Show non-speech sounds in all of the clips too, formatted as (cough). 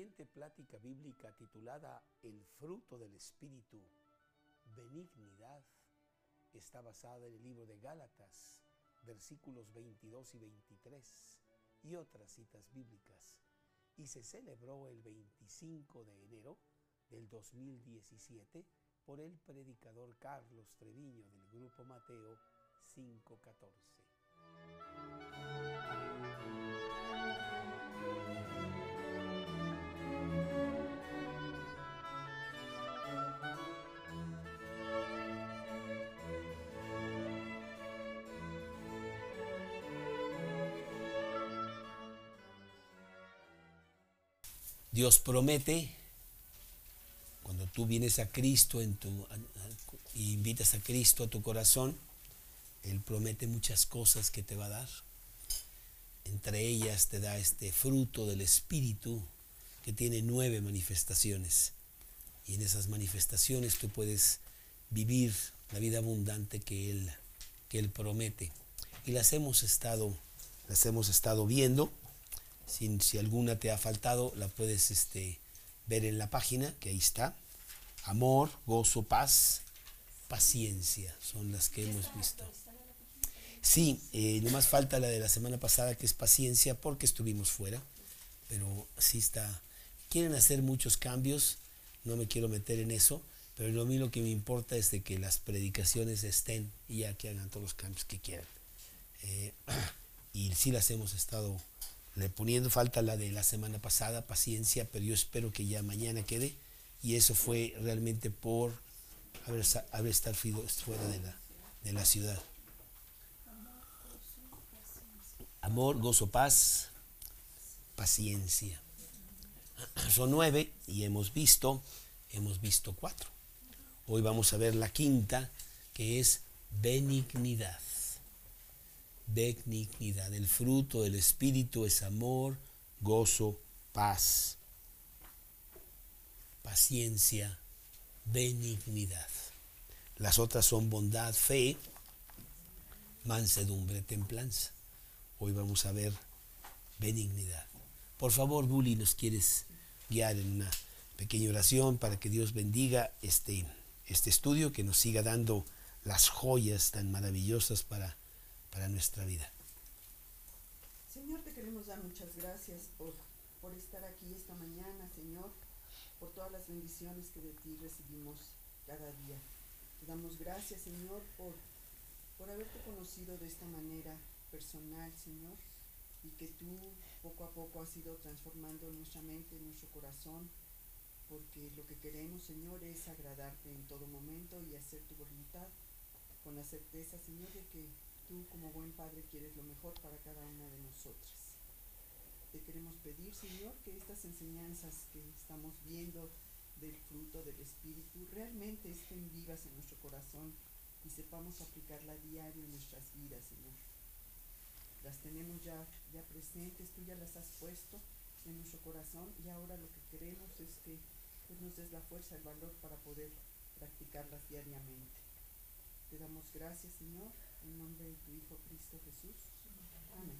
Siguiente plática bíblica titulada El fruto del Espíritu, benignidad, está basada en el libro de Gálatas, versículos 22 y 23 y otras citas bíblicas, y se celebró el 25 de enero del 2017 por el predicador Carlos Treviño del grupo Mateo 514. Dios promete, cuando tú vienes a Cristo en tu, y invitas a Cristo a tu corazón, Él promete muchas cosas que te va a dar. Entre ellas te da este fruto del Espíritu que tiene nueve manifestaciones. Y en esas manifestaciones tú puedes vivir la vida abundante que Él, que él promete. Y las hemos estado, las hemos estado viendo si, alguna te ha faltado, la puedes este, ver en la página, que ahí está. Amor, gozo, paz, paciencia, son las que hemos visto. Sí, eh, más falta la de la semana pasada, que es paciencia, porque estuvimos fuera, pero sí está. Quieren hacer muchos cambios, no me quiero meter en eso, pero a mí lo que me importa es de que las predicaciones estén y ya que hagan todos los cambios que quieran. Eh, (clears throat) y sí las hemos estado le poniendo falta la de la semana pasada, paciencia, pero yo espero que ya mañana quede. Y eso fue realmente por haber, haber estar fuera de la, de la ciudad. Amor, gozo, paz, paciencia. (clears throat) Son nueve y hemos visto, hemos visto cuatro. Hoy vamos a ver la quinta, que es benignidad benignidad. El fruto del Espíritu es amor, gozo, paz, paciencia, benignidad. Las otras son bondad, fe, mansedumbre, templanza. Hoy vamos a ver benignidad. Por favor, Bully, nos quieres guiar en una pequeña oración para que Dios bendiga este, este estudio, que nos siga dando las joyas tan maravillosas para para nuestra vida. Señor, te queremos dar muchas gracias por, por estar aquí esta mañana, Señor, por todas las bendiciones que de ti recibimos cada día. Te damos gracias, Señor, por, por haberte conocido de esta manera personal, Señor, y que tú poco a poco has ido transformando nuestra mente, nuestro corazón, porque lo que queremos, Señor, es agradarte en todo momento y hacer tu voluntad con la certeza, Señor, de que tú como buen Padre quieres lo mejor para cada una de nosotras. Te queremos pedir, Señor, que estas enseñanzas que estamos viendo del fruto del Espíritu realmente estén vivas en nuestro corazón y sepamos aplicarla diario en nuestras vidas, Señor. Las tenemos ya, ya presentes, tú ya las has puesto en nuestro corazón y ahora lo que queremos es que pues, nos des la fuerza, el valor para poder practicarlas diariamente. Te damos gracias, Señor, en nombre de tu Hijo Cristo Jesús. Amén.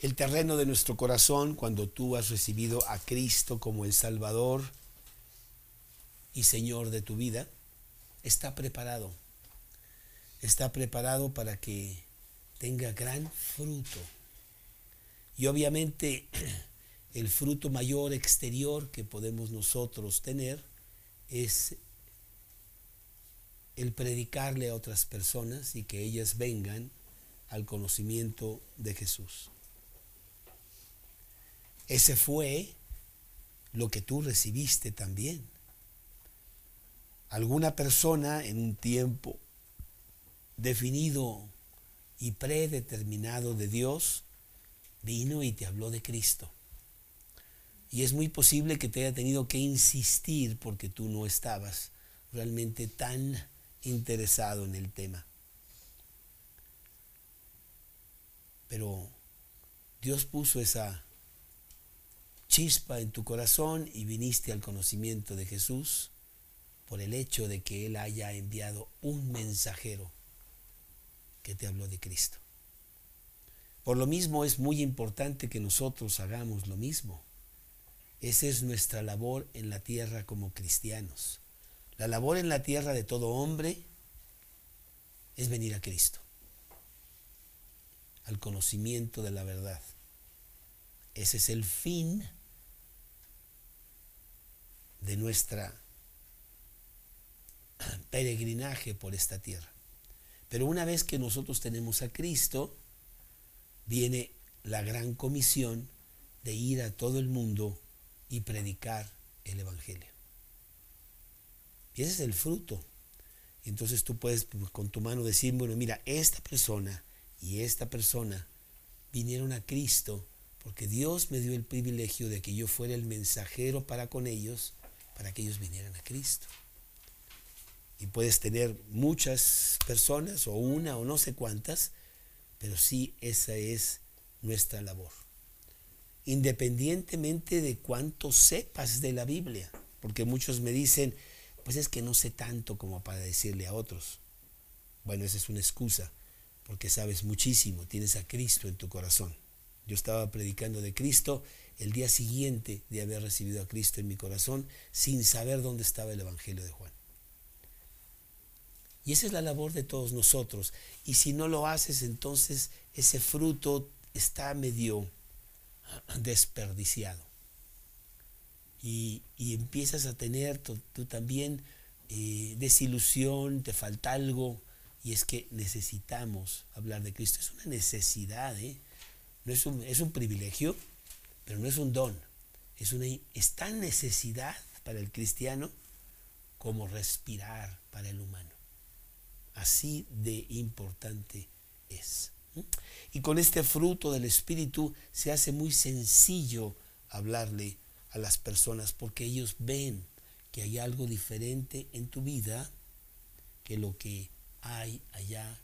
El terreno de nuestro corazón, cuando tú has recibido a Cristo como el Salvador y Señor de tu vida, está preparado. Está preparado para que tenga gran fruto. Y obviamente (clears throat) el fruto mayor exterior que podemos nosotros tener es el predicarle a otras personas y que ellas vengan al conocimiento de Jesús. Ese fue lo que tú recibiste también. Alguna persona en un tiempo definido y predeterminado de Dios vino y te habló de Cristo. Y es muy posible que te haya tenido que insistir porque tú no estabas realmente tan interesado en el tema. Pero Dios puso esa chispa en tu corazón y viniste al conocimiento de Jesús por el hecho de que Él haya enviado un mensajero que te habló de Cristo. Por lo mismo es muy importante que nosotros hagamos lo mismo. Esa es nuestra labor en la tierra como cristianos. La labor en la tierra de todo hombre es venir a Cristo, al conocimiento de la verdad. Ese es el fin de nuestra peregrinaje por esta tierra. Pero una vez que nosotros tenemos a Cristo, viene la gran comisión de ir a todo el mundo y predicar el Evangelio. Y ese es el fruto. Entonces tú puedes pues, con tu mano decir, bueno, mira, esta persona y esta persona vinieron a Cristo porque Dios me dio el privilegio de que yo fuera el mensajero para con ellos, para que ellos vinieran a Cristo. Y puedes tener muchas personas, o una, o no sé cuántas, pero sí esa es nuestra labor. Independientemente de cuánto sepas de la Biblia, porque muchos me dicen, pues es que no sé tanto como para decirle a otros. Bueno, esa es una excusa, porque sabes muchísimo, tienes a Cristo en tu corazón. Yo estaba predicando de Cristo el día siguiente de haber recibido a Cristo en mi corazón sin saber dónde estaba el Evangelio de Juan. Y esa es la labor de todos nosotros. Y si no lo haces, entonces ese fruto está medio desperdiciado y, empiezas a tener tú, también eh, desilusión, te falta algo, y es que necesitamos hablar de Cristo. Es una necesidad, ¿eh? no es, un, es un privilegio, pero no es un don. Es, una, es tan necesidad para el cristiano como respirar para el humano. Así de importante es. Y con este fruto del Espíritu se hace muy sencillo hablarle a las personas porque ellos ven que hay algo diferente en tu vida que lo que hay allá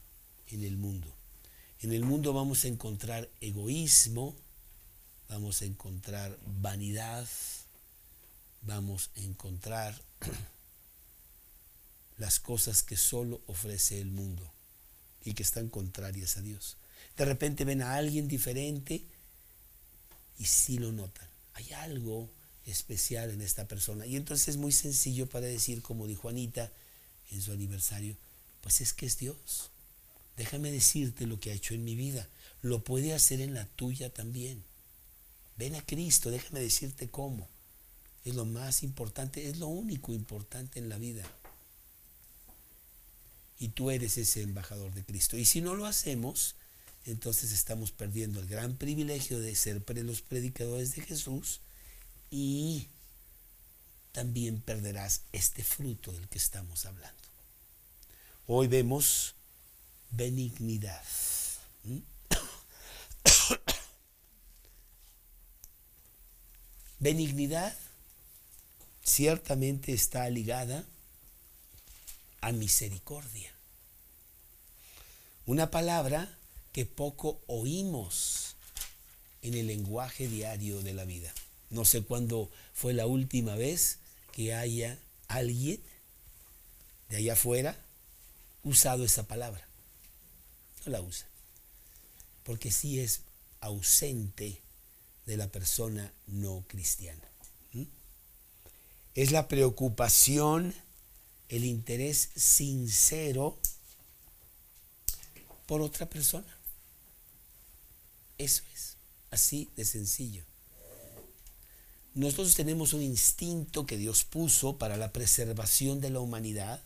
en el mundo. En el mundo vamos a encontrar egoísmo, vamos a encontrar vanidad, vamos a encontrar (clears throat) las cosas que solo ofrece el mundo y que están contrarias a Dios. De repente ven a alguien diferente y sí lo notan. Hay algo especial en esta persona. Y entonces es muy sencillo para decir, como dijo Anita en su aniversario, pues es que es Dios. Déjame decirte lo que ha hecho en mi vida. Lo puede hacer en la tuya también. Ven a Cristo, déjame decirte cómo. Es lo más importante, es lo único importante en la vida. Y tú eres ese embajador de Cristo. Y si no lo hacemos, entonces estamos perdiendo el gran privilegio de ser los predicadores de Jesús y también perderás este fruto del que estamos hablando. Hoy vemos benignidad. (coughs) Benignidad ciertamente está ligada a misericordia. Una palabra que poco oímos en el lenguaje diario de la vida. No sé cuándo fue la última vez que haya alguien de allá afuera usado esa palabra. No la usa. Porque sí es ausente de la persona no cristiana. Es la preocupación, el interés sincero por otra persona. Eso es, así de sencillo. Nosotros tenemos un instinto que Dios puso para la preservación de la humanidad,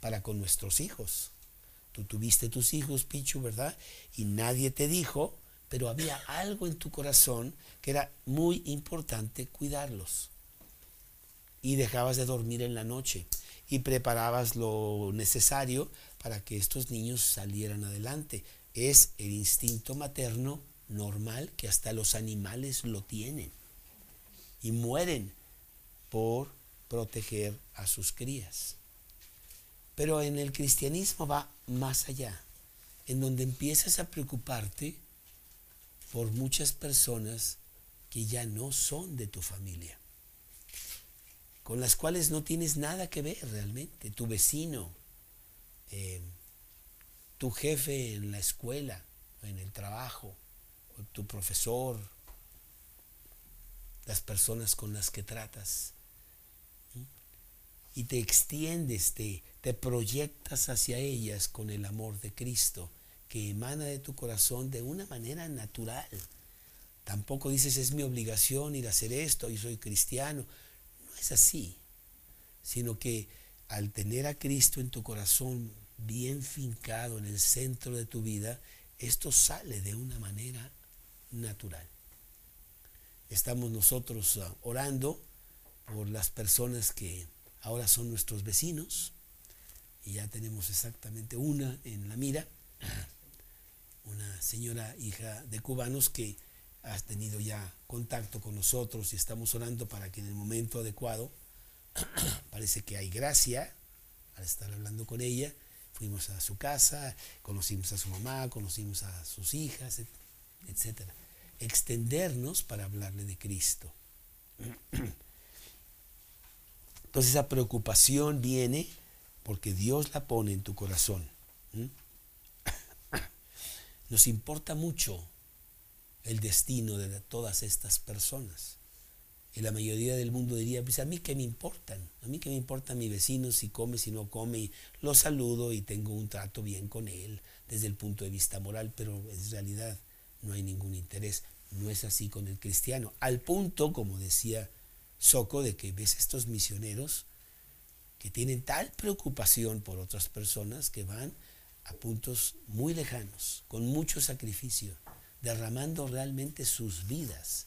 para con nuestros hijos. Tú tuviste tus hijos, Pichu, ¿verdad? Y nadie te dijo, pero había algo en tu corazón que era muy importante cuidarlos. Y dejabas de dormir en la noche y preparabas lo necesario para que estos niños salieran adelante. Es el instinto materno normal que hasta los animales lo tienen y mueren por proteger a sus crías. Pero en el cristianismo va más allá, en donde empiezas a preocuparte por muchas personas que ya no son de tu familia, con las cuales no tienes nada que ver realmente, tu vecino, eh, tu jefe en la escuela, en el trabajo, tu profesor, las personas con las que tratas. Y te extiendes, te, te proyectas hacia ellas con el amor de Cristo que emana de tu corazón de una manera natural. Tampoco dices es mi obligación ir a hacer esto y soy cristiano. No es así, sino que al tener a Cristo en tu corazón bien fincado en el centro de tu vida, esto sale de una manera natural. Estamos nosotros ah, orando por las personas que ahora son nuestros vecinos y ya tenemos exactamente una en la mira, una señora hija de cubanos que ha tenido ya contacto con nosotros y estamos orando para que en el momento adecuado (clears throat) parece que hay gracia al estar hablando con ella. Fuimos a su casa, conocimos a su mamá, conocimos a sus hijas, etc. Extendernos para hablarle de Cristo. Entonces esa preocupación viene porque Dios la pone en tu corazón. Nos importa mucho el destino de todas estas personas. Y la mayoría del mundo diría, pues a mí qué me importan, a mí qué me importa mi vecino si come, si no come, y lo saludo y tengo un trato bien con él desde el punto de vista moral, pero en realidad no hay ningún interés. No es así con el cristiano. Al punto, como decía Soco, de que ves estos misioneros que tienen tal preocupación por otras personas que van a puntos muy lejanos, con mucho sacrificio, derramando realmente sus vidas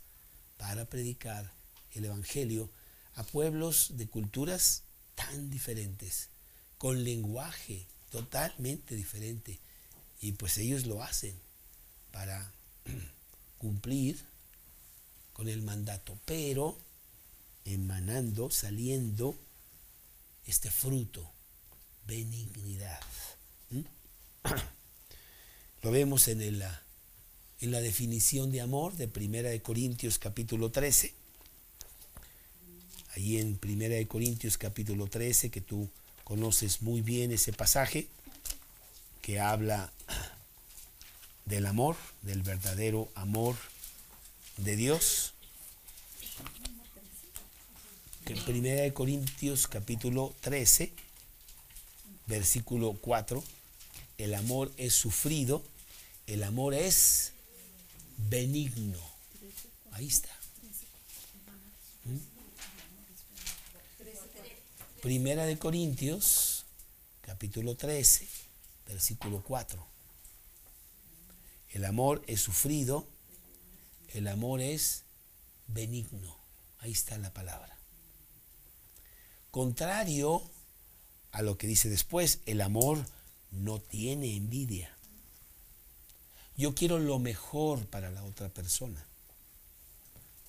para predicar el Evangelio a pueblos de culturas tan diferentes, con lenguaje totalmente diferente. Y pues ellos lo hacen para (clears throat) cumplir con el mandato, pero emanando, saliendo este fruto, benignidad. (clears throat) Lo vemos en, el, en la definición de amor de Primera de Corintios capítulo 13 ahí en Primera de Corintios capítulo 13, que tú conoces muy bien ese pasaje, que habla del amor, del verdadero amor de Dios. Primera de Corintios capítulo 13, versículo 4, el amor es sufrido, el amor es benigno. Ahí está. Primera de Corintios, capítulo 13, versículo 4. El amor es sufrido, el amor es benigno. Ahí está la palabra. Contrario a lo que dice después, el amor no tiene envidia. Yo quiero lo mejor para la otra persona.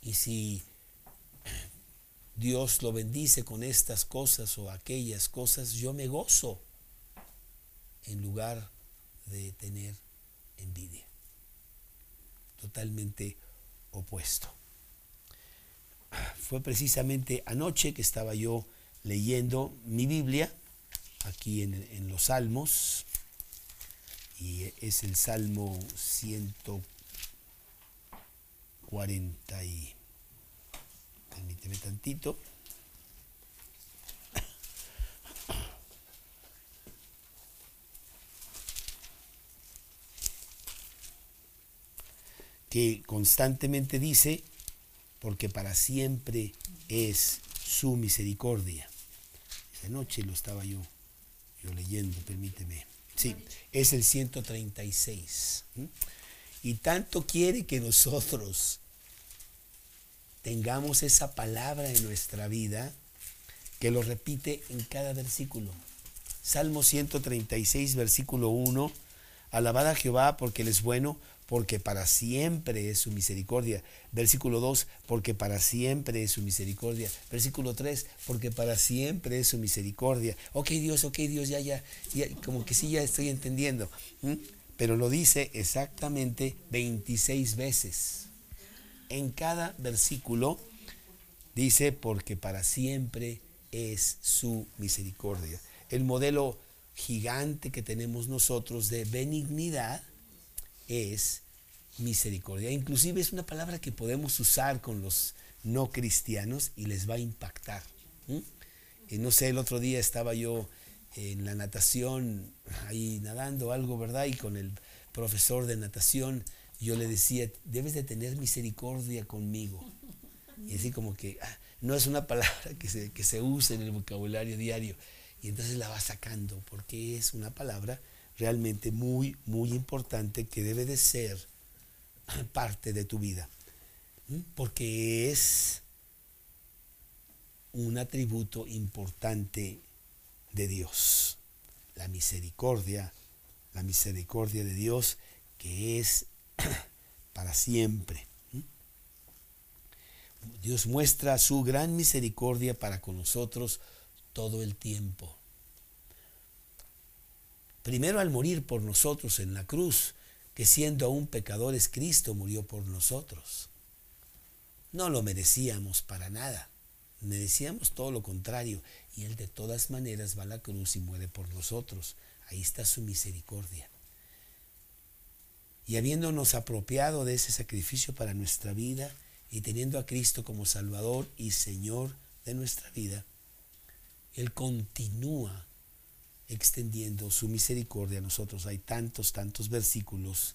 Y si Dios lo bendice con estas cosas o aquellas cosas, yo me gozo en lugar de tener envidia. Totalmente opuesto. Fue precisamente anoche que estaba yo leyendo mi Biblia, aquí en, los Salmos, y es el Salmo 140 y Permíteme tantito. Que constantemente dice, porque para siempre es su misericordia. Esa noche lo estaba yo, yo leyendo, permíteme. Sí, es el 136. Y tanto quiere que nosotros tengamos esa palabra en nuestra vida que lo repite en cada versículo. Salmo 136, versículo 1. Alabad a Jehová porque Él es bueno, porque para siempre es su misericordia. Versículo 2, porque para siempre es su misericordia. Versículo 3, porque para siempre es su misericordia. Ok Dios, ok Dios, ya, ya, ya como que sí, ya estoy entendiendo. Pero lo dice exactamente 26 veces en cada versículo dice, porque para siempre es su misericordia. El modelo gigante que tenemos nosotros de benignidad es misericordia. Inclusive es una palabra que podemos usar con los no cristianos y les va a impactar. Y no sé, el otro día estaba yo en la natación, ahí nadando algo, ¿verdad? Y con el profesor de natación yo le decía, debes de tener misericordia conmigo. Y así como que ah, no es una palabra que se, que se use en el vocabulario diario. Y entonces la va sacando, porque es una palabra realmente muy, muy importante que debe de ser parte de tu vida. Porque es un atributo importante de Dios. La misericordia, la misericordia de Dios que es (clears throat) para siempre. Dios muestra su gran misericordia para con nosotros todo el tiempo. Primero al morir por nosotros en la cruz, que siendo aún pecadores Cristo murió por nosotros. No lo merecíamos para nada, merecíamos todo lo contrario, y Él de todas maneras va a la cruz y muere por nosotros. Ahí está su misericordia. Y habiéndonos apropiado de ese sacrificio para nuestra vida y teniendo a Cristo como Salvador y Señor de nuestra vida, Él continúa extendiendo su misericordia a nosotros. Hay tantos, tantos versículos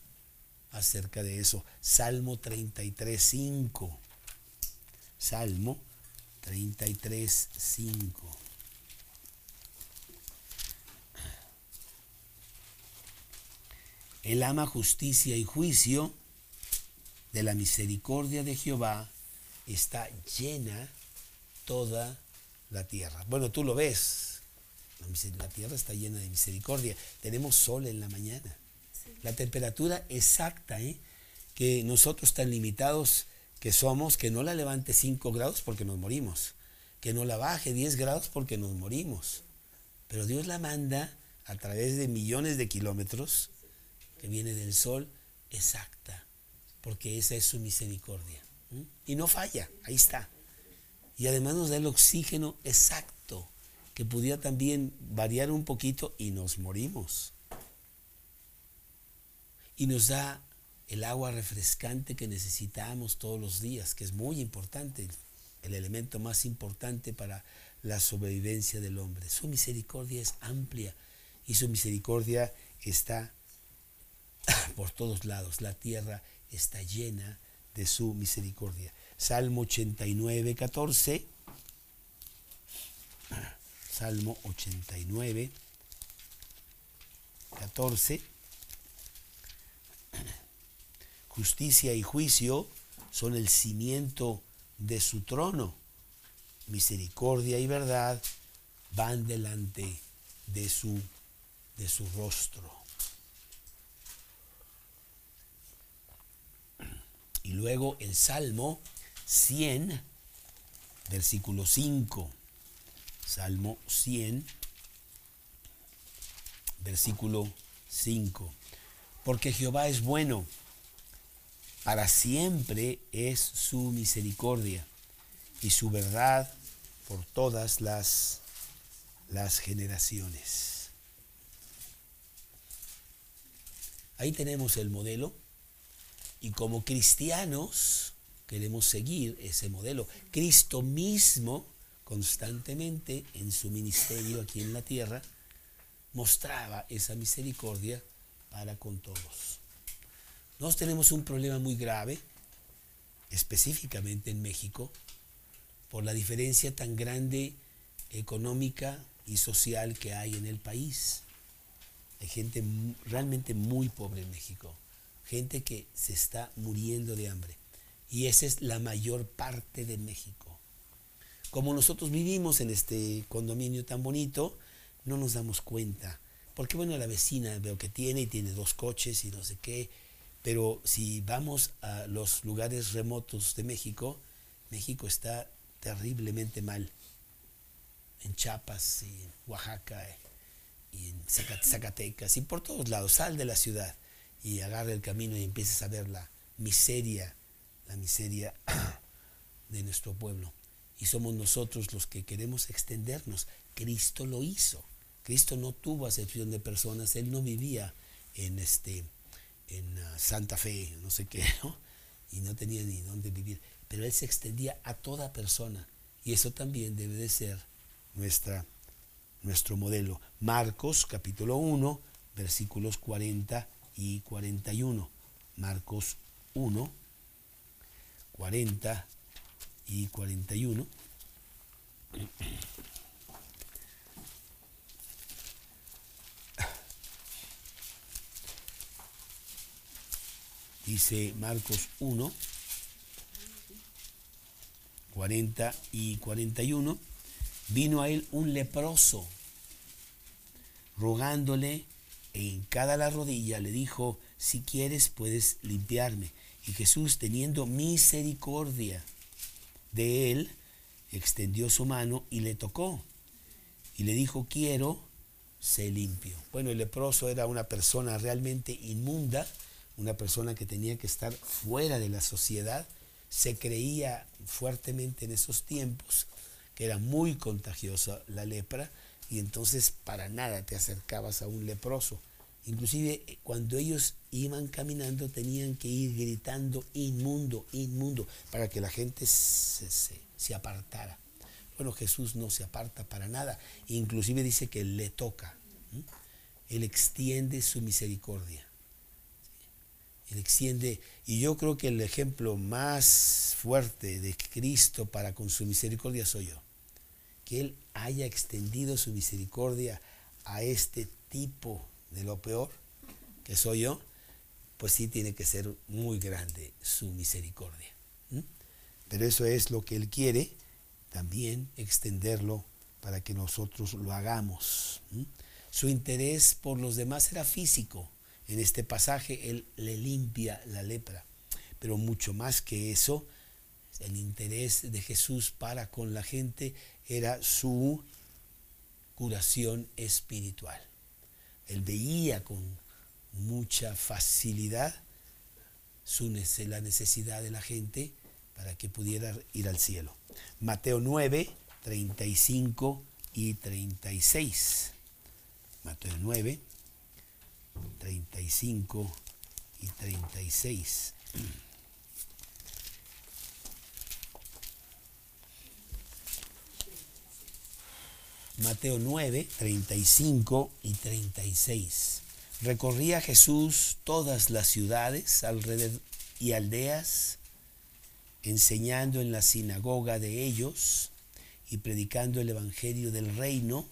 acerca de eso. Salmo 33, 5. Salmo 33, 5. Él ama justicia y juicio. De la misericordia de Jehová está llena toda la tierra. Bueno, tú lo ves. La tierra está llena de misericordia. Tenemos sol en la mañana. La temperatura exacta, ¿eh? que nosotros tan limitados que somos, que no la levante 5 grados porque nos morimos, que no la baje 10 grados porque nos morimos. Pero Dios la manda a través de millones de kilómetros que viene del sol exacta, porque esa es su misericordia. Y no falla, ahí está. Y además nos da el oxígeno exacto, que pudiera también variar un poquito y nos morimos. Y nos da el agua refrescante que necesitamos todos los días, que es muy importante, el elemento más importante para la sobrevivencia del hombre. Su misericordia es amplia y su misericordia está (laughs) por todos lados. La tierra está llena de su misericordia. Salmo 89, 14. Salmo 89, 14. Justicia y juicio son el cimiento de su trono. Misericordia y verdad van delante de su, de su rostro. Y luego el Salmo 100, versículo 5. Salmo 100, versículo 5. Porque Jehová es bueno, para siempre es su misericordia y su verdad por todas las, las generaciones. Ahí tenemos el modelo y como cristianos queremos seguir ese modelo. Cristo mismo, constantemente en su ministerio aquí en la tierra, mostraba esa misericordia para con todos. Nosotros tenemos un problema muy grave, específicamente en México, por la diferencia tan grande económica y social que hay en el país. Hay gente realmente muy pobre en México gente que se está muriendo de hambre. Y esa es la mayor parte de México. Como nosotros vivimos en este condominio tan bonito, no nos damos cuenta. Porque bueno, la vecina veo que tiene y tiene dos coches y no sé qué. Pero si vamos a los lugares remotos de México, México está terriblemente mal. En Chiapas y en Oaxaca y en Zacatecas y por todos lados. Sal de la ciudad y agarra el camino y empieces a ver la miseria, la miseria (clears throat) de nuestro pueblo. Y somos nosotros los que queremos extendernos. Cristo lo hizo. Cristo no tuvo acepción de personas, Él no vivía en, este, en ah, Santa Fe, no sé qué, (laughs) ¿no? y no tenía ni dónde vivir. Pero Él se extendía a toda persona. Y eso también debe de ser nuestra, nuestro modelo. Marcos capítulo 1, versículos 40 y 41. Marcos 1, 40 y 41. Dice Marcos 1, 40 y 41, vino a él un leproso, rogándole en cada la rodilla, le dijo, si quieres puedes limpiarme. Y Jesús, teniendo misericordia de él, extendió su mano y le tocó. Y le dijo, quiero, sé limpio. Bueno, el leproso era una persona realmente inmunda, una persona que tenía que estar fuera de la sociedad, se creía fuertemente en esos tiempos que era muy contagiosa la lepra y entonces para nada te acercabas a un leproso. Inclusive eh, cuando ellos iban caminando tenían que ir gritando inmundo, inmundo, para que la gente se, apartara. Bueno, Jesús no se aparta para nada. Inclusive dice que le toca. Él extiende su misericordia. Él extiende, y yo creo que el ejemplo más fuerte de Cristo para con su misericordia soy yo. Que Él haya extendido su misericordia a este tipo de lo peor, que soy yo, pues sí tiene que ser muy grande su misericordia. Pero eso es lo que Él quiere, también extenderlo para que nosotros lo hagamos. Su interés por los demás era físico en este pasaje Él le limpia la lepra. Pero mucho más que eso, el interés de Jesús para con la gente era su curación espiritual. Él veía con mucha facilidad su, la necesidad de la gente para que pudiera ir al cielo. Mateo 9, 35 y 36. Mateo 9, 35 y 36. Mateo 9, 35 y 36. Recorría Jesús todas las ciudades alrededor y aldeas, enseñando en la sinagoga de ellos y predicando el Evangelio del reino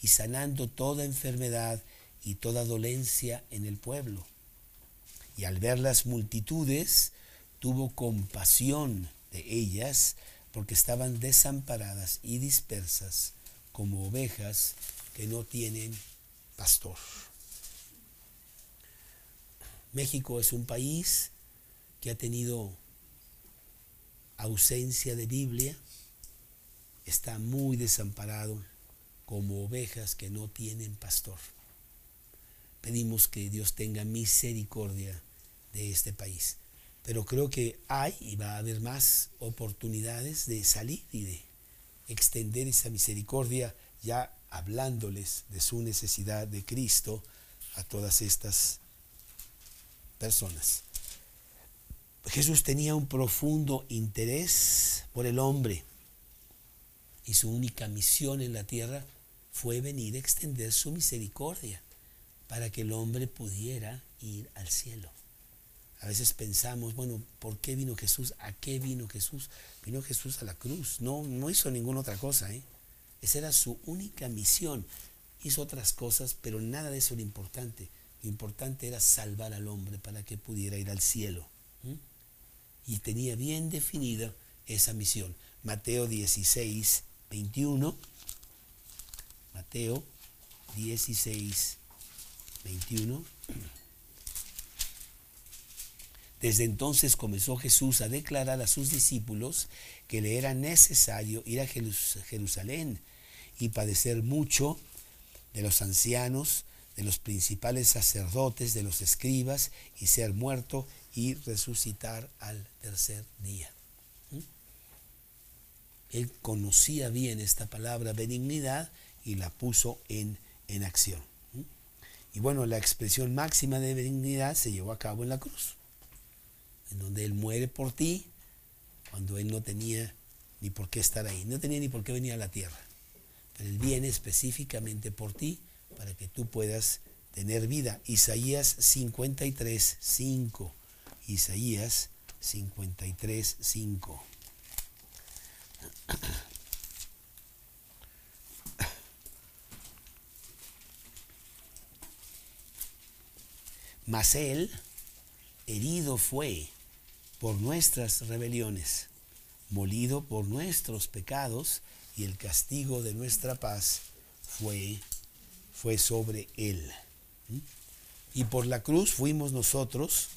y sanando toda enfermedad y toda dolencia en el pueblo. Y al ver las multitudes, tuvo compasión de ellas, porque estaban desamparadas y dispersas como ovejas que no tienen pastor. México es un país que ha tenido ausencia de Biblia, está muy desamparado como ovejas que no tienen pastor pedimos que Dios tenga misericordia de este país. Pero creo que hay y va a haber más oportunidades de salir y de extender esa misericordia ya hablándoles de su necesidad de Cristo a todas estas personas. Jesús tenía un profundo interés por el hombre y su única misión en la tierra fue venir a extender su misericordia para que el hombre pudiera ir al cielo. A veces pensamos, bueno, ¿por qué vino Jesús? ¿A qué vino Jesús? Vino Jesús a la cruz. No, no hizo ninguna otra cosa. ¿eh? Esa era su única misión. Hizo otras cosas, pero nada de eso era importante. Lo importante era salvar al hombre para que pudiera ir al cielo. Y tenía bien definida esa misión. Mateo 16, 21. Mateo 16, 21. Desde entonces comenzó Jesús a declarar a sus discípulos que le era necesario ir a Jerusalén y padecer mucho de los ancianos, de los principales sacerdotes, de los escribas, y ser muerto y resucitar al tercer día. ¿Mm? Él conocía bien esta palabra benignidad y la puso en, en acción. Y bueno, la expresión máxima de benignidad se llevó a cabo en la cruz, en donde Él muere por ti cuando Él no tenía ni por qué estar ahí, no tenía ni por qué venir a la tierra. Pero Él viene específicamente por ti para que tú puedas tener vida. Isaías 53, 5. Isaías 53, 5. (clears throat) Mas él herido fue por nuestras rebeliones, molido por nuestros pecados, y el castigo de nuestra paz fue, fue sobre él. ¿Mm? Y por la cruz fuimos nosotros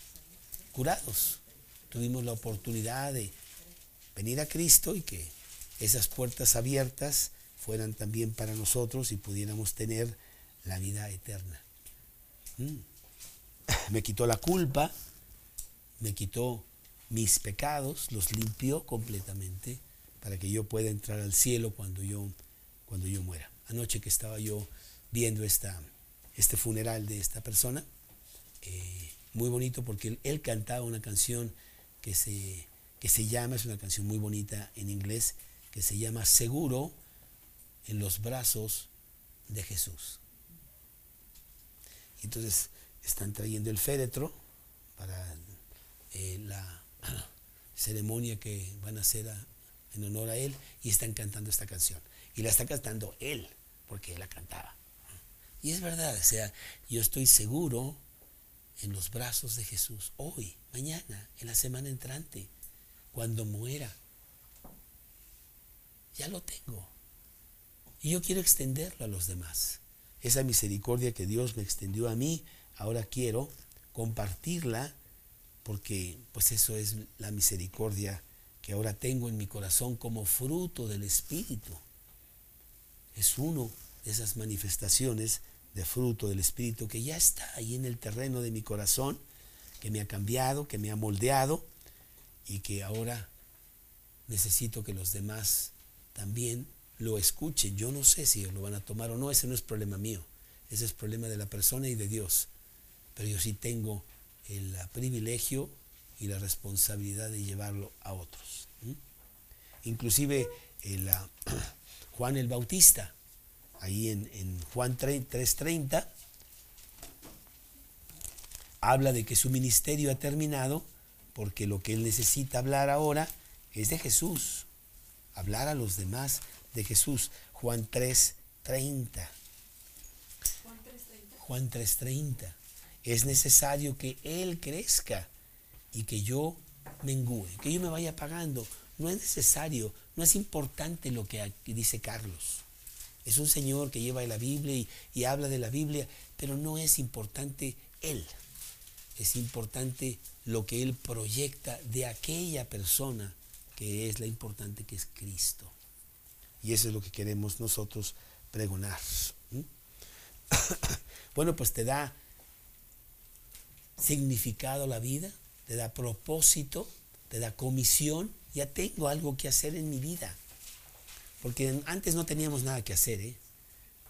curados. Tuvimos la oportunidad de venir a Cristo y que esas puertas abiertas fueran también para nosotros y pudiéramos tener la vida eterna. ¿Mm? Me quitó la culpa, me quitó mis pecados, los limpió completamente para que yo pueda entrar al cielo cuando yo, cuando yo muera. Anoche que estaba yo viendo esta, este funeral de esta persona, eh, muy bonito porque él, cantaba una canción que se, que se llama, es una canción muy bonita en inglés, que se llama Seguro en los brazos de Jesús. Entonces están trayendo el féretro para eh, la (coughs) ceremonia que van a hacer en honor a él y están cantando esta canción. Y la está cantando él, porque él la cantaba. Y es verdad, o sea, yo estoy seguro en los brazos de Jesús, hoy, mañana, en la semana entrante, cuando muera. Ya lo tengo. Y yo quiero extenderlo a los demás. Esa misericordia que Dios me extendió a mí, ahora quiero compartirla porque pues eso es la misericordia que ahora tengo en mi corazón como fruto del Espíritu. Es uno de esas manifestaciones de fruto del Espíritu que ya está ahí en el terreno de mi corazón, que me ha cambiado, que me ha moldeado y que ahora necesito que los demás también lo escuchen. Yo no sé si lo van a tomar o no, ese no es problema mío, ese es problema de la persona y de Dios. Pero yo sí tengo el privilegio y la responsabilidad de llevarlo a otros. Inclusive el, (clears throat) Juan el Bautista, ahí en, en Juan 3:30, habla de que su ministerio ha terminado porque lo que él necesita hablar ahora es de Jesús, hablar a los demás de Jesús. Juan 3:30. Juan 3:30 es necesario que Él crezca y que yo mengüe, que yo me vaya pagando. No es necesario, no es importante lo que dice Carlos. Es un señor que lleva la Biblia y, y habla de la Biblia, pero no es importante Él. Es importante lo que Él proyecta de aquella persona que es la importante que es Cristo. Y eso es lo que queremos nosotros pregonar. (coughs) bueno, pues te da significado la vida, te da propósito, te da comisión. Ya tengo algo que hacer en mi vida. Porque antes no teníamos nada que hacer, ¿eh?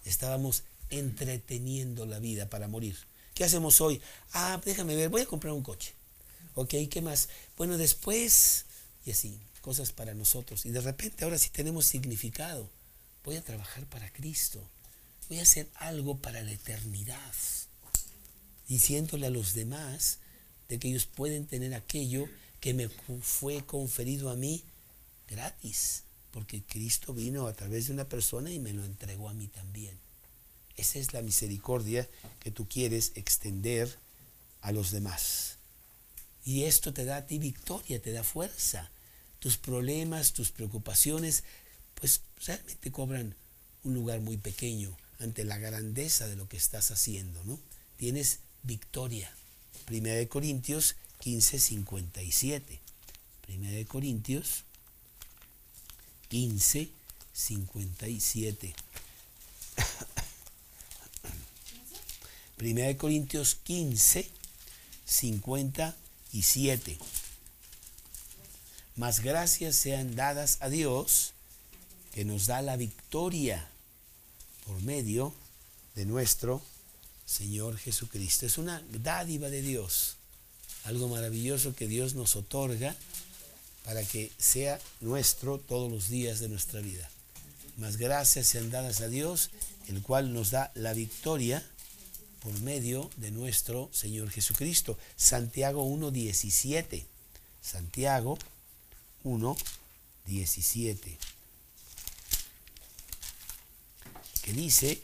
Estábamos entreteniendo la vida para morir. ¿Qué hacemos hoy? Ah, déjame ver, voy a comprar un coche. Ok, ¿qué más? Bueno, después, y así, cosas para nosotros. Y de repente ahora sí tenemos significado. Voy a trabajar para Cristo. Voy a hacer algo para la eternidad diciéndole a los demás de que ellos pueden tener aquello que me fue conferido a mí gratis, porque Cristo vino a través de una persona y me lo entregó a mí también. Esa es la misericordia que tú quieres extender a los demás. Y esto te da a ti victoria, te da fuerza. Tus problemas, tus preocupaciones, pues realmente cobran un lugar muy pequeño ante la grandeza de lo que estás haciendo, ¿no? Tienes victoria. Primera de Corintios 15, 57. Primera de Corintios 15, 57. Primera de Corintios 15, 57. Más gracias sean dadas a Dios que nos da la victoria por medio de nuestro Señor Jesucristo. Es una dádiva de Dios, algo maravilloso que Dios nos otorga para que sea nuestro todos los días de nuestra vida. Más gracias sean dadas a Dios, el cual nos da la victoria por medio de nuestro Señor Jesucristo. Santiago 1.17. Santiago 1.17. Que dice,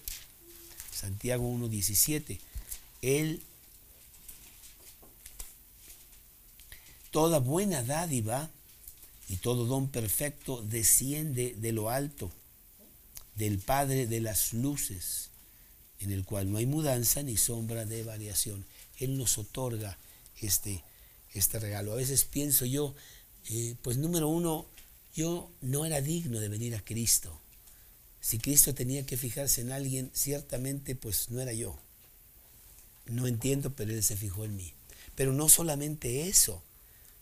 Santiago 1.17, Él, toda buena dádiva y todo don perfecto desciende de lo alto, del Padre de las luces, en el cual no hay mudanza ni sombra de variación. Él nos otorga este, este regalo. A veces pienso yo, eh, pues número uno, yo no era digno de venir a Cristo. Si Cristo tenía que fijarse en alguien, ciertamente pues no era yo. No entiendo, pero Él se fijó en mí. Pero no solamente eso,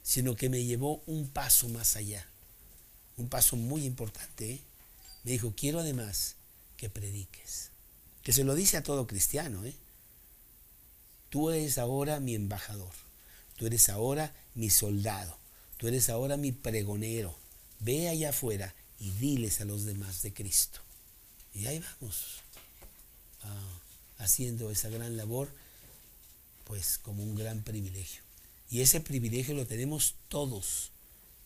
sino que me llevó un paso más allá, un paso muy importante. ¿eh? Me dijo, quiero además que prediques, que se lo dice a todo cristiano. ¿eh? Tú eres ahora mi embajador, tú eres ahora mi soldado, tú eres ahora mi pregonero. Ve allá afuera y diles a los demás de Cristo. Y ahí vamos, ah, haciendo esa gran labor, pues como un gran privilegio. Y ese privilegio lo tenemos todos.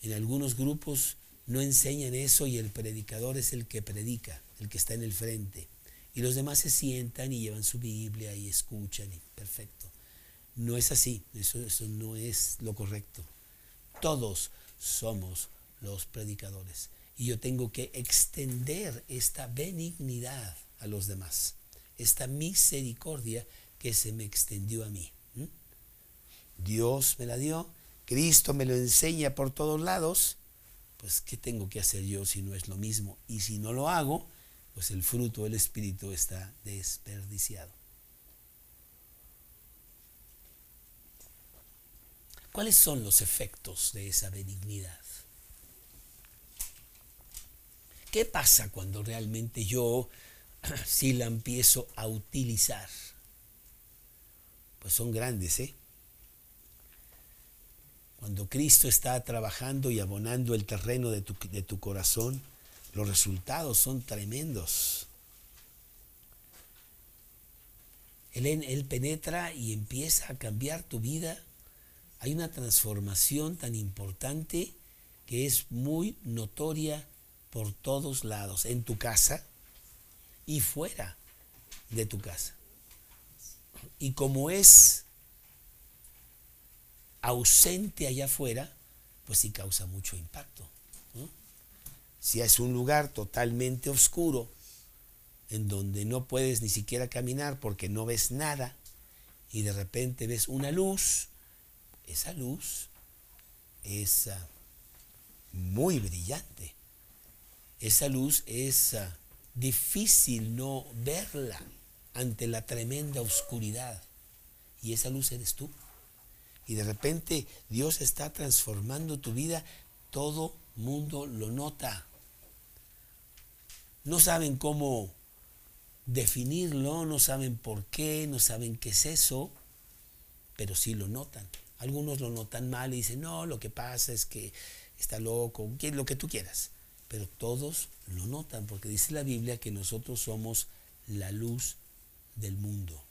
En algunos grupos no enseñan eso y el predicador es el que predica, el que está en el frente. Y los demás se sientan y llevan su Biblia y escuchan y perfecto. No es así, eso, eso no es lo correcto. Todos somos los predicadores. Y yo tengo que extender esta benignidad a los demás, esta misericordia que se me extendió a mí. Dios me la dio, Cristo me lo enseña por todos lados, pues ¿qué tengo que hacer yo si no es lo mismo? Y si no lo hago, pues el fruto del Espíritu está desperdiciado. ¿Cuáles son los efectos de esa benignidad? ¿Qué pasa cuando realmente yo (clears throat) si la empiezo a utilizar? Pues son grandes, ¿eh? Cuando Cristo está trabajando y abonando el terreno de tu, de tu corazón, los resultados son tremendos. Él, él, penetra y empieza a cambiar tu vida. Hay una transformación tan importante que es muy notoria por todos lados, en tu casa y fuera de tu casa. Y como es ausente allá afuera, pues sí causa mucho impacto. Si es un lugar totalmente oscuro, en donde no puedes ni siquiera caminar porque no ves nada, y de repente ves una luz, esa luz es ah, muy brillante. Esa luz es ah, difícil no verla ante la tremenda oscuridad. Y esa luz eres tú y de repente Dios está transformando tu vida, todo mundo lo nota. No saben cómo definirlo, no saben por qué, no saben qué es eso, pero sí lo notan. Algunos lo notan mal y dicen, no, lo que pasa es que está loco, lo que tú quieras. Pero todos lo notan porque dice la Biblia que nosotros somos la luz del mundo.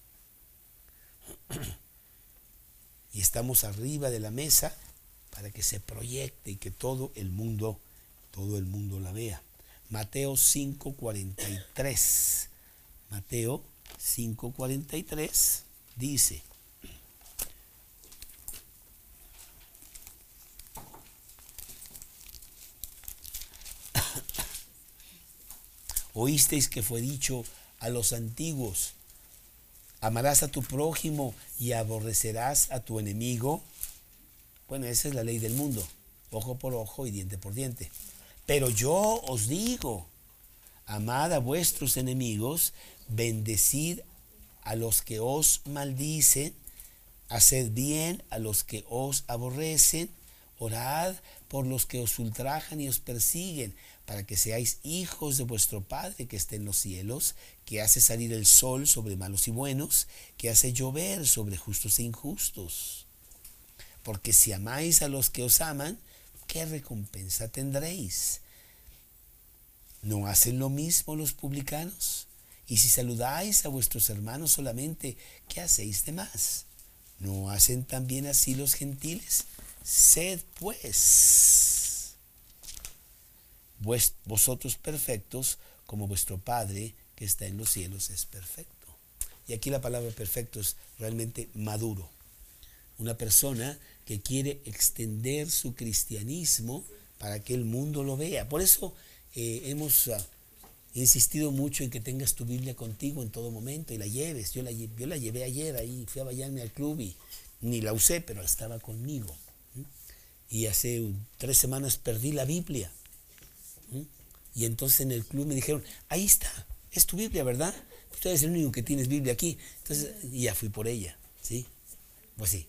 y estamos arriba de la mesa para que se proyecte y que todo el mundo, todo el mundo la vea. Mateo 5:43. Mateo 5:43 dice, Oísteis que fue dicho a los antiguos, amarás a tu prójimo y aborrecerás a tu enemigo. Bueno, esa es la ley del mundo, ojo por ojo y diente por diente. Pero yo os digo, amad a vuestros enemigos, bendecid a los que os maldicen, haced bien a los que os aborrecen, Orad por los que os ultrajan y os persiguen, para que seáis hijos de vuestro Padre que está en los cielos, que hace salir el sol sobre malos y buenos, que hace llover sobre justos e injustos. Porque si amáis a los que os aman, ¿qué recompensa tendréis? ¿No hacen lo mismo los publicanos? Y si saludáis a vuestros hermanos solamente, ¿qué hacéis de más? ¿No hacen también así los gentiles? Sed pues vosotros perfectos como vuestro Padre que está en los cielos es perfecto. Y aquí la palabra perfecto es realmente maduro. Una persona que quiere extender su cristianismo para que el mundo lo vea. Por eso eh, hemos ah, insistido mucho en que tengas tu Biblia contigo en todo momento y la lleves. Yo la, yo la llevé ayer ahí, fui a bañarme al club y ni la usé, pero estaba conmigo. Y hace tres semanas perdí la Biblia. Y entonces en el club me dijeron, ahí está, es tu Biblia, ¿verdad? Tú eres el único que tienes Biblia aquí. Entonces, ya fui por ella, ¿sí? Pues sí.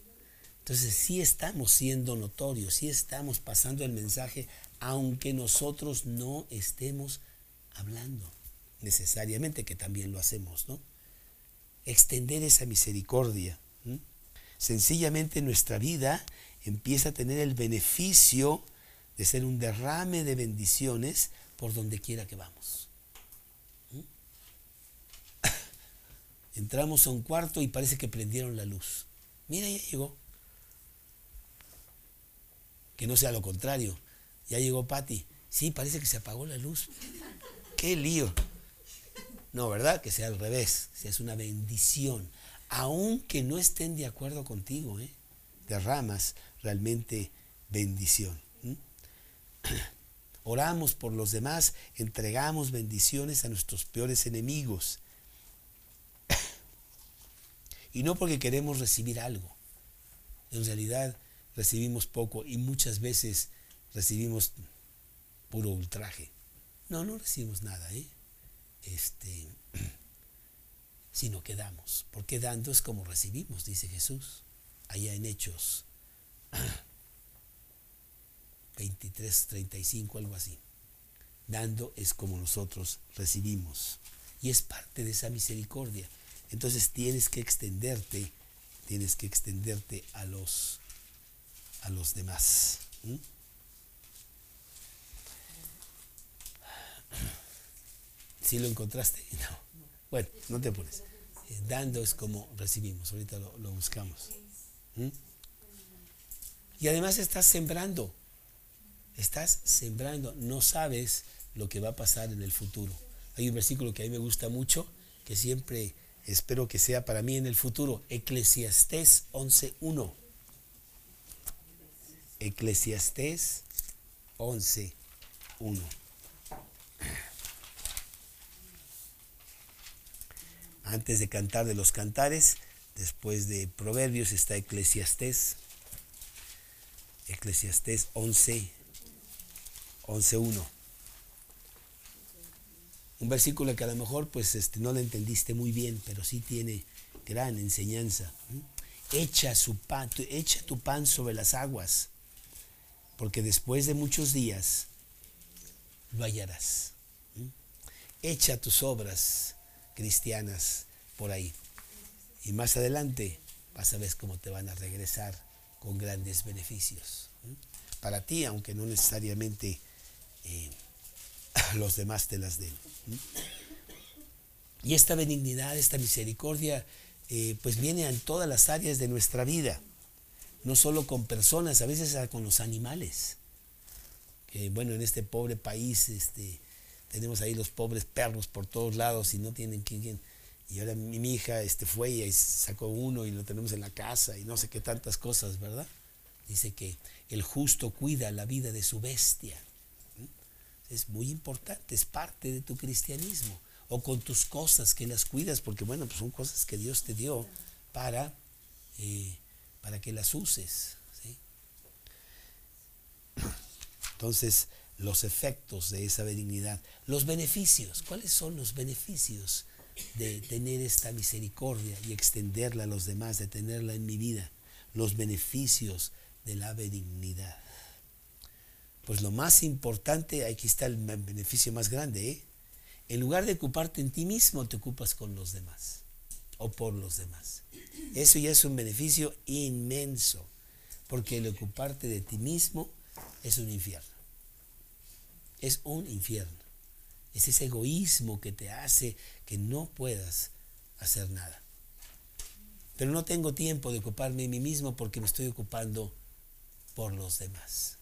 Entonces sí estamos siendo notorios, sí estamos pasando el mensaje aunque nosotros no estemos hablando necesariamente, que también lo hacemos, ¿no? Extender esa misericordia. Sencillamente nuestra vida empieza a tener el beneficio de ser un derrame de bendiciones por donde quiera que vamos. (laughs) Entramos a un cuarto y parece que prendieron la luz. Mira, ya llegó. Que no sea lo contrario. Ya llegó Patty. Sí, parece que se apagó la luz. Qué lío. No, ¿verdad? Que sea al revés. Que sea una bendición. Aunque no estén de acuerdo contigo, ¿eh? derramas realmente bendición. (clears throat) Oramos por los demás, entregamos bendiciones a nuestros peores enemigos. (clears throat) y no porque queremos recibir algo. En realidad recibimos poco y muchas veces recibimos puro ultraje. No, no recibimos nada, ¿eh? Este, (clears throat) sino que damos. Porque dando es como recibimos, dice Jesús, allá en Hechos (coughs) 23, 35, algo así. Dando es como nosotros recibimos. Y es parte de esa misericordia. Entonces tienes que extenderte, tienes que extenderte a los, a los demás. ¿Sí lo encontraste? (laughs) No. Bueno, no te pones. Eh, dando es como recibimos. Ahorita lo, buscamos. Y además estás sembrando. Estás sembrando. No sabes lo que va a pasar en el futuro. Hay un versículo que a mí me gusta mucho, que siempre espero que sea para mí en el futuro. Eclesiastés 11.1. Eclesiastés 11.1. Antes de cantar de los cantares, después de Proverbios está Eclesiastés. Eclesiastés 11, 11.1. Un versículo que a lo mejor pues este, no lo entendiste muy bien, pero sí tiene gran enseñanza. Echa, su pan, echa tu pan sobre las aguas, porque después de muchos días lo hallarás. Echa tus obras cristianas por ahí. Y más adelante vas a ver cómo te van a regresar con grandes beneficios. Para ti, aunque no necesariamente eh, (laughs) los demás te las den. Y esta benignidad, esta misericordia, eh, pues viene en todas las áreas de nuestra vida. No solo con personas, a veces con los animales. Que bueno, en este pobre país, este, tenemos ahí los pobres perros por todos lados y no tienen quien, y ahora mi, hija este, fue y sacó uno y lo tenemos en la casa y no sé qué tantas cosas, ¿verdad? Dice que el justo cuida la vida de su bestia. Es muy importante, es parte de tu cristianismo. O con tus cosas que las cuidas, porque bueno, pues son cosas que Dios te dio para, eh, para que las uses. Entonces, los efectos de esa benignidad, los beneficios. ¿Cuáles son los beneficios de tener esta misericordia y extenderla a los demás, de tenerla en mi vida? Los beneficios de la benignidad. Pues lo más importante, aquí está el beneficio más grande, ¿eh? En lugar de ocuparte en ti mismo, te ocupas con los demás o por los demás. Eso ya es un beneficio inmenso, porque el ocuparte de ti mismo es un infierno. Es un infierno. Es ese egoísmo que te hace que no puedas hacer nada. Pero no tengo tiempo de ocuparme de mí mismo porque me estoy ocupando por los demás.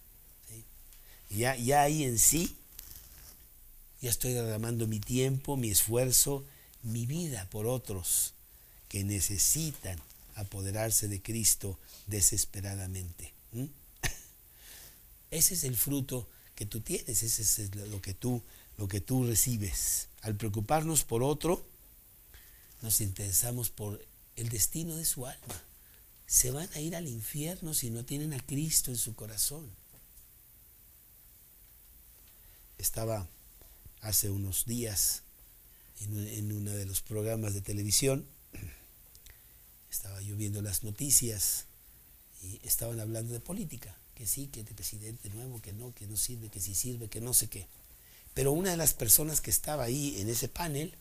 Ya, ya ahí en sí, ya estoy derramando mi tiempo, mi esfuerzo, mi vida por otros que necesitan apoderarse de Cristo desesperadamente. (laughs) Ese es el fruto que tú tienes, ese es lo que tú, lo que tú recibes. Al preocuparnos por otro, nos interesamos por el destino de su alma. Se van a ir al infierno si no tienen a Cristo en su corazón. Estaba hace unos días en, uno de los programas de televisión, estaba yo viendo las noticias y estaban hablando de política, que sí, que de presidente nuevo, que no, que no sirve, que sí sirve, que no sé qué. Pero una de las personas que estaba ahí en ese panel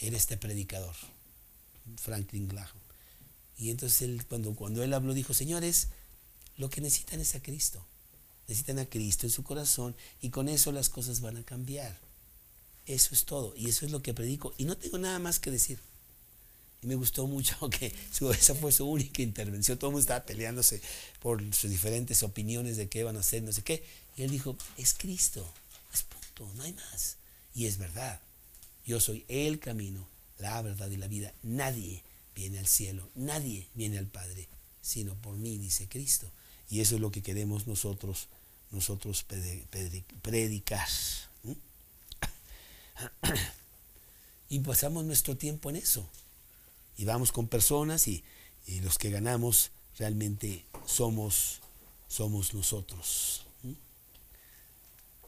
era este predicador, Franklin Graham. Y entonces él, cuando, cuando él habló, dijo, señores, lo que necesitan es a Cristo. Necesitan a Cristo en su corazón y con eso las cosas van a cambiar. Eso es todo. Y eso es lo que predico. Y no tengo nada más que decir. Y me gustó mucho (laughs) que esa fue su única intervención. Todo el mundo estaba peleándose por sus diferentes opiniones de qué van a hacer, no sé qué. Y él dijo, es Cristo. No hay más. Y es verdad. Yo soy el camino, la verdad y la vida. Nadie viene al cielo, nadie viene al Padre, sino por mí, dice Cristo. Y eso es lo que queremos nosotros, nosotros predicar. (coughs) Y pasamos nuestro tiempo en eso. Y vamos con personas y, los que ganamos realmente somos, somos nosotros.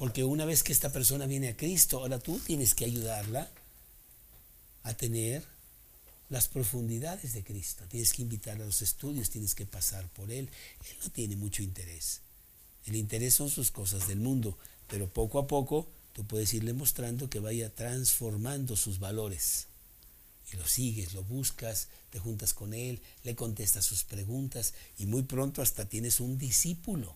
Porque una vez que esta persona viene a Cristo, ahora tú tienes que ayudarla a tener las profundidades de Cristo. Tienes que invitarla a los estudios, tienes que pasar por Él. Él no tiene mucho interés. El interés son sus cosas del mundo, pero poco a poco tú puedes irle mostrando que vaya transformando sus valores. Y lo sigues, lo buscas, te juntas con él, le contestas sus preguntas y muy pronto hasta tienes un discípulo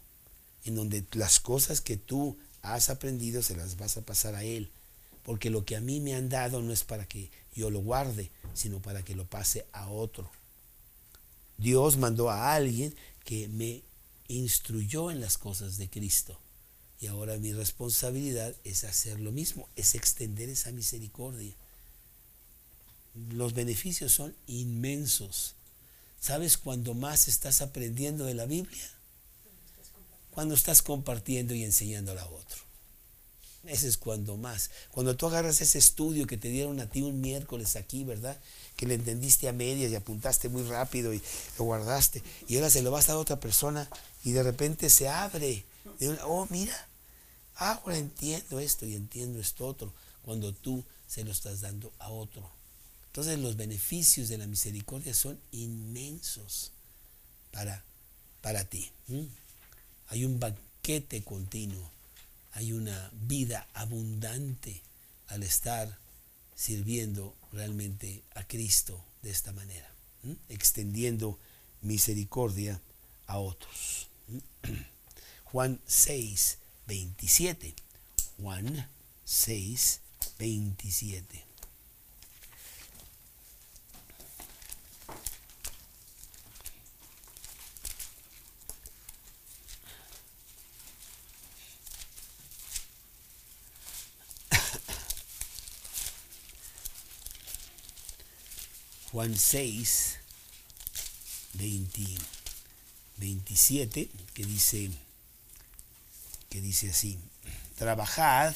en donde las cosas que tú has aprendido se las vas a pasar a él. Porque lo que a mí me han dado no es para que yo lo guarde, sino para que lo pase a otro. Dios mandó a alguien que me instruyó en las cosas de Cristo. Y ahora mi responsabilidad es hacer lo mismo, es extender esa misericordia. Los beneficios son inmensos. ¿Sabes cuando más estás aprendiendo de la Biblia? Cuando estás compartiendo y enseñándola a otro. Ese es cuando más. Cuando tú agarras ese estudio que te dieron a ti un miércoles aquí, ¿verdad? Que le entendiste a medias y apuntaste muy rápido y lo guardaste. Y ahora se lo vas a otra persona y de repente se abre oh, mira, ahora entiendo esto y entiendo esto otro, cuando tú se lo estás dando a otro. Entonces los beneficios de la misericordia son inmensos para, para ti. Hay un banquete continuo, hay una vida abundante al estar sirviendo realmente a Cristo de esta manera, extendiendo misericordia a otros. (clears throat) Juan 6, 27. Juan 6, 27. Juan 6, 20, 27, que dice, que dice así, trabajad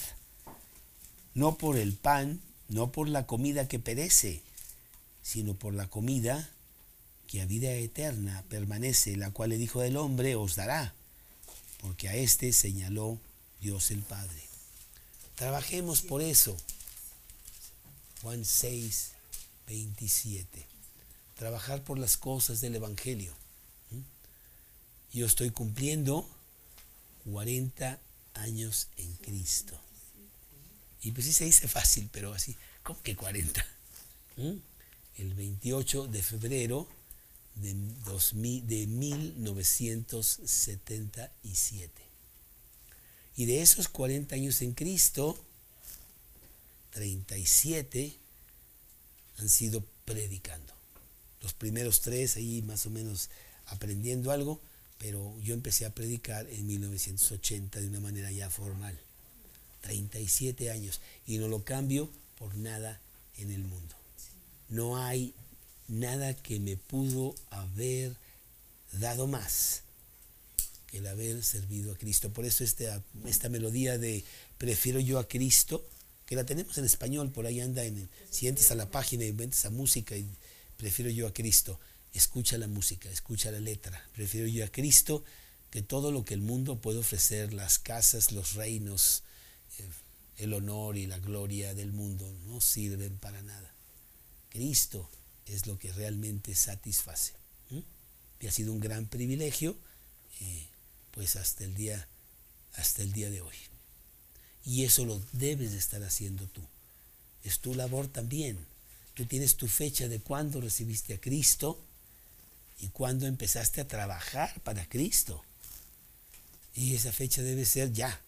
no por el pan, no por la comida que perece, sino por la comida que a vida eterna permanece, la cual el Hijo del Hombre os dará, porque a éste señaló Dios el Padre. Trabajemos por eso. Juan 6, 27. Trabajar por las cosas del Evangelio. Yo estoy cumpliendo 40 años en Cristo. Y pues sí se dice fácil, pero así, ¿cómo que 40? ¿Mm? El 28 de febrero de, 2000, de 1977. Y de esos 40 años en Cristo, 37 han sido predicando. Los primeros tres ahí más o menos aprendiendo algo, pero yo empecé a predicar en 1980 de una manera ya formal. 37 años y no lo cambio por nada en el mundo. No hay nada que me pudo haber dado más que el haber servido a Cristo. Por eso esta, esta melodía de Prefiero yo a Cristo, que la tenemos en español, por ahí anda, en, si entras a la página y ves a música y Prefiero yo a Cristo, escucha la música, escucha la letra. Prefiero yo a Cristo que todo lo que el mundo puede ofrecer, las casas, los reinos, eh, el honor y la gloria del mundo, no sirven para nada. Cristo es lo que realmente satisface. Y ha sido un gran privilegio, eh, pues hasta el día, hasta el día de hoy. Y eso lo debes de estar haciendo tú. Es tu labor también. Tú tienes tu fecha de cuándo recibiste a Cristo y cuándo empezaste a trabajar para Cristo. Y esa fecha debe ser ya.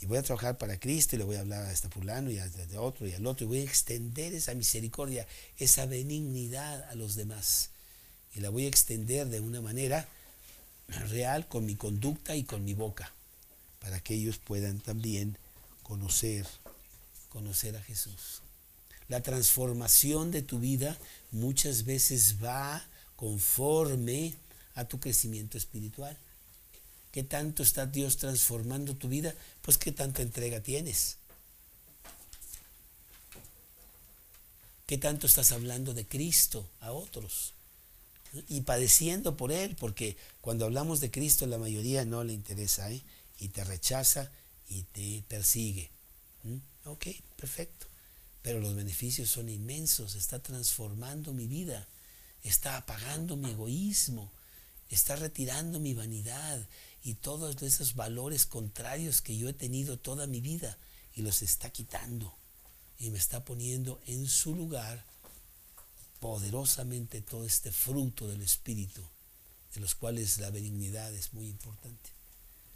Y voy a trabajar para Cristo y le voy a hablar a este fulano y a este otro y al otro. Y voy a extender esa misericordia, esa benignidad a los demás. Y la voy a extender de una manera real con mi conducta y con mi boca. Para que ellos puedan también conocer, conocer a Jesús. La transformación de tu vida muchas veces va conforme a tu crecimiento espiritual. ¿Qué tanto está Dios transformando tu vida? Pues qué tanta entrega tienes. ¿Qué tanto estás hablando de Cristo a otros? Y padeciendo por Él, porque cuando hablamos de Cristo la mayoría no le interesa, ¿eh? Y te rechaza y te persigue. ¿Mm? Ok, perfecto. Pero los beneficios son inmensos, está transformando mi vida, está apagando mi egoísmo, está retirando mi vanidad, y todos esos valores contrarios que yo he tenido toda mi vida y los está quitando y me está poniendo en su lugar poderosamente todo este fruto del Espíritu, de los cuales la benignidad es muy importante.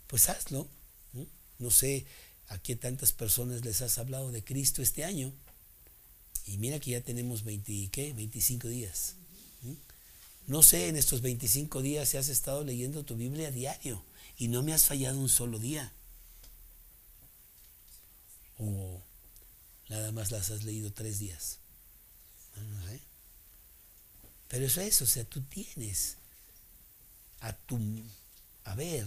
Pues hazlo. No, sé a qué tantas personas les has hablado de Cristo este año. Y mira que ya tenemos 20, ¿qué? 25 días. No sé en estos 25 días si has estado leyendo tu Biblia a diario y no me has fallado un solo día. O nada más las has leído tres días. Sé. Pero eso es, o sea, tú tienes a tu a ver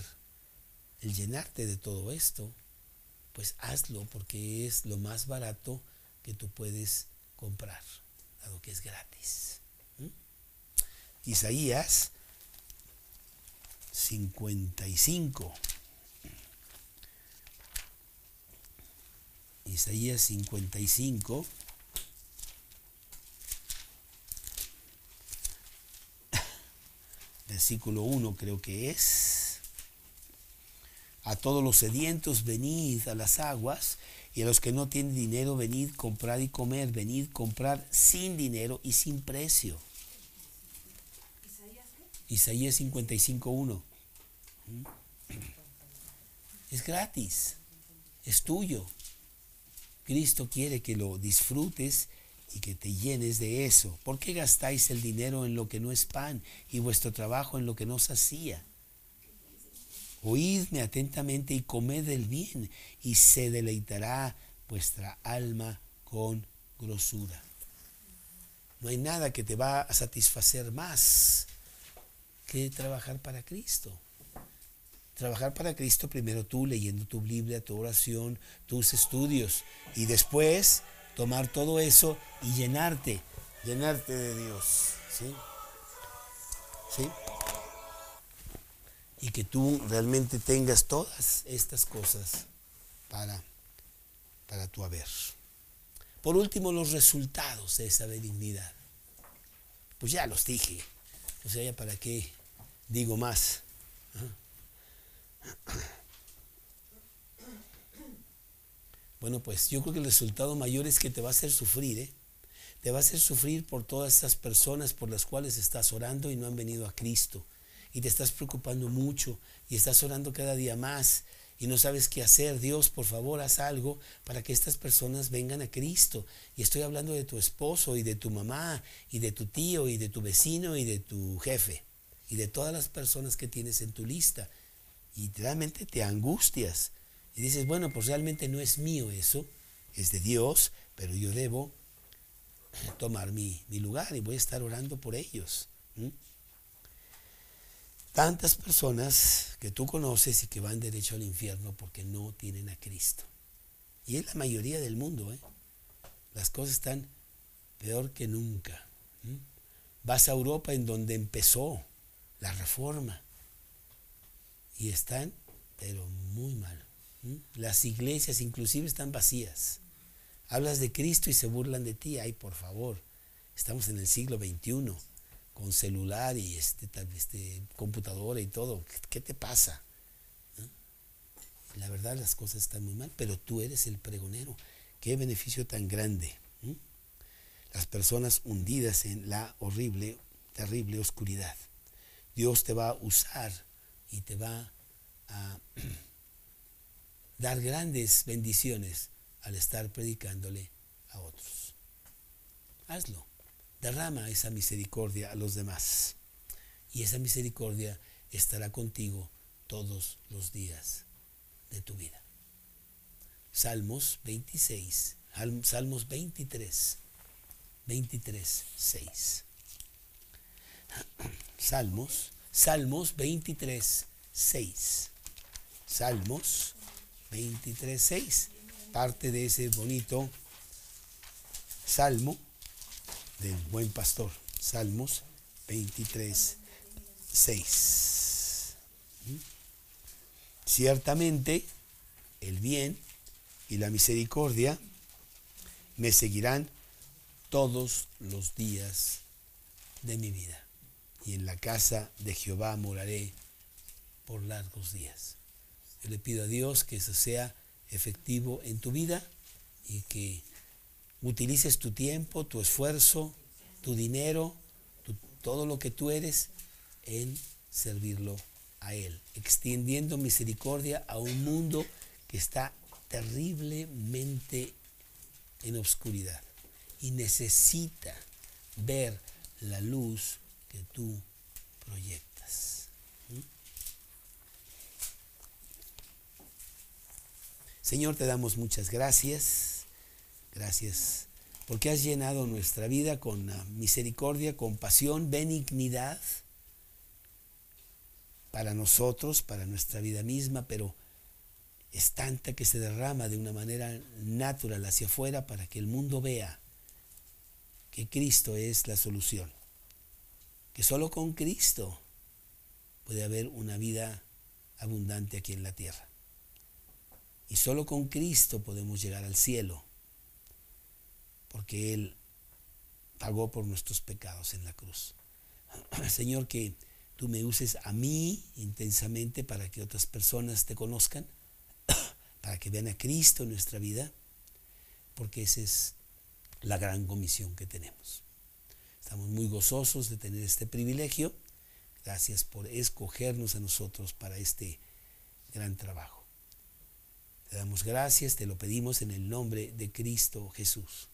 el llenarte de todo esto, pues hazlo porque es lo más barato que tú puedes comprar, dado que es gratis. Isaías 55. Isaías 55. (laughs) Versículo 1 creo que es. A todos los sedientos venid a las aguas y a los que no tienen dinero venid comprar y comer, venid comprar sin dinero y sin precio. Isaías 55.1. Es gratis, es tuyo. Cristo quiere que lo disfrutes y que te llenes de eso. ¿Por qué gastáis el dinero en lo que no es pan y vuestro trabajo en lo que no hacía? Oídme atentamente y comed el bien y se deleitará vuestra alma con grosura. No hay nada que te va a satisfacer más que trabajar para Cristo. Trabajar para Cristo primero tú leyendo tu Biblia, tu oración, tus estudios y después tomar todo eso y llenarte, llenarte de Dios. ¿Sí? ¿Sí? Y que tú realmente tengas todas estas cosas para, para tu haber. Por último, los resultados de esa benignidad. Pues ya los dije. O sea, ya para qué digo más. (clears throat) Bueno, pues yo creo que el resultado mayor es que te va a hacer sufrir, ¿eh? Te va a hacer sufrir por todas estas personas por las cuales estás orando y no han venido a Cristo. Y te estás preocupando mucho y estás orando cada día más y no sabes qué hacer. Dios, por favor, haz algo para que estas personas vengan a Cristo. Y estoy hablando de tu esposo y de tu mamá y de tu tío y de tu vecino y de tu jefe y de todas las personas que tienes en tu lista. Y realmente te angustias y dices, bueno, pues realmente no es mío eso, es de Dios, pero yo debo tomar mi, lugar y voy a estar orando por ellos. Tantas personas que tú conoces y que van derecho al infierno porque no tienen a Cristo. Y es la mayoría del mundo. ¿eh? Las cosas están peor que nunca. Vas a Europa en donde empezó la reforma y están, pero muy mal. Las iglesias inclusive están vacías. Hablas de Cristo y se burlan de ti. Ay, por favor, estamos en el siglo XXI, con celular y este, este, computadora y todo. ¿Qué, te pasa? La verdad las cosas están muy mal, pero tú eres el pregonero. Qué beneficio tan grande. Las personas hundidas en la horrible, terrible oscuridad. Dios te va a usar y te va a (clears throat) dar grandes bendiciones al estar predicándole a otros. Hazlo. Derrama esa misericordia a los demás. Y esa misericordia estará contigo todos los días de tu vida. Salmos 26, Salmos 23, 23, 6. Salmos, Salmos 23, 6. Salmos 23, 6 parte de ese bonito salmo del buen pastor. Salmos 23, 6. ¿Mm? Ciertamente el bien y la misericordia me seguirán todos los días de mi vida. Y en la casa de Jehová moraré por largos días. Yo le pido a Dios que eso sea efectivo en tu vida y que utilices tu tiempo, tu esfuerzo, tu dinero, todo lo que tú eres en servirlo a Él, extendiendo misericordia a un mundo que está terriblemente en oscuridad y necesita ver la luz que tú proyectas. Señor, te damos muchas gracias. Gracias porque has llenado nuestra vida con misericordia, compasión, benignidad para nosotros, para nuestra vida misma, pero es tanta que se derrama de una manera natural hacia afuera para que el mundo vea que Cristo es la solución, que solo con Cristo puede haber una vida abundante aquí en la tierra. Y solo con Cristo podemos llegar al cielo, porque Él pagó por nuestros pecados en la cruz. (clears throat) Señor, que tú me uses a mí intensamente para que otras personas te conozcan, (clears throat) para que vean a Cristo en nuestra vida, porque esa es la gran comisión que tenemos. Estamos muy gozosos de tener este privilegio. Gracias por escogernos a nosotros para este gran trabajo. Te damos gracias, te lo pedimos en el nombre de Cristo Jesús.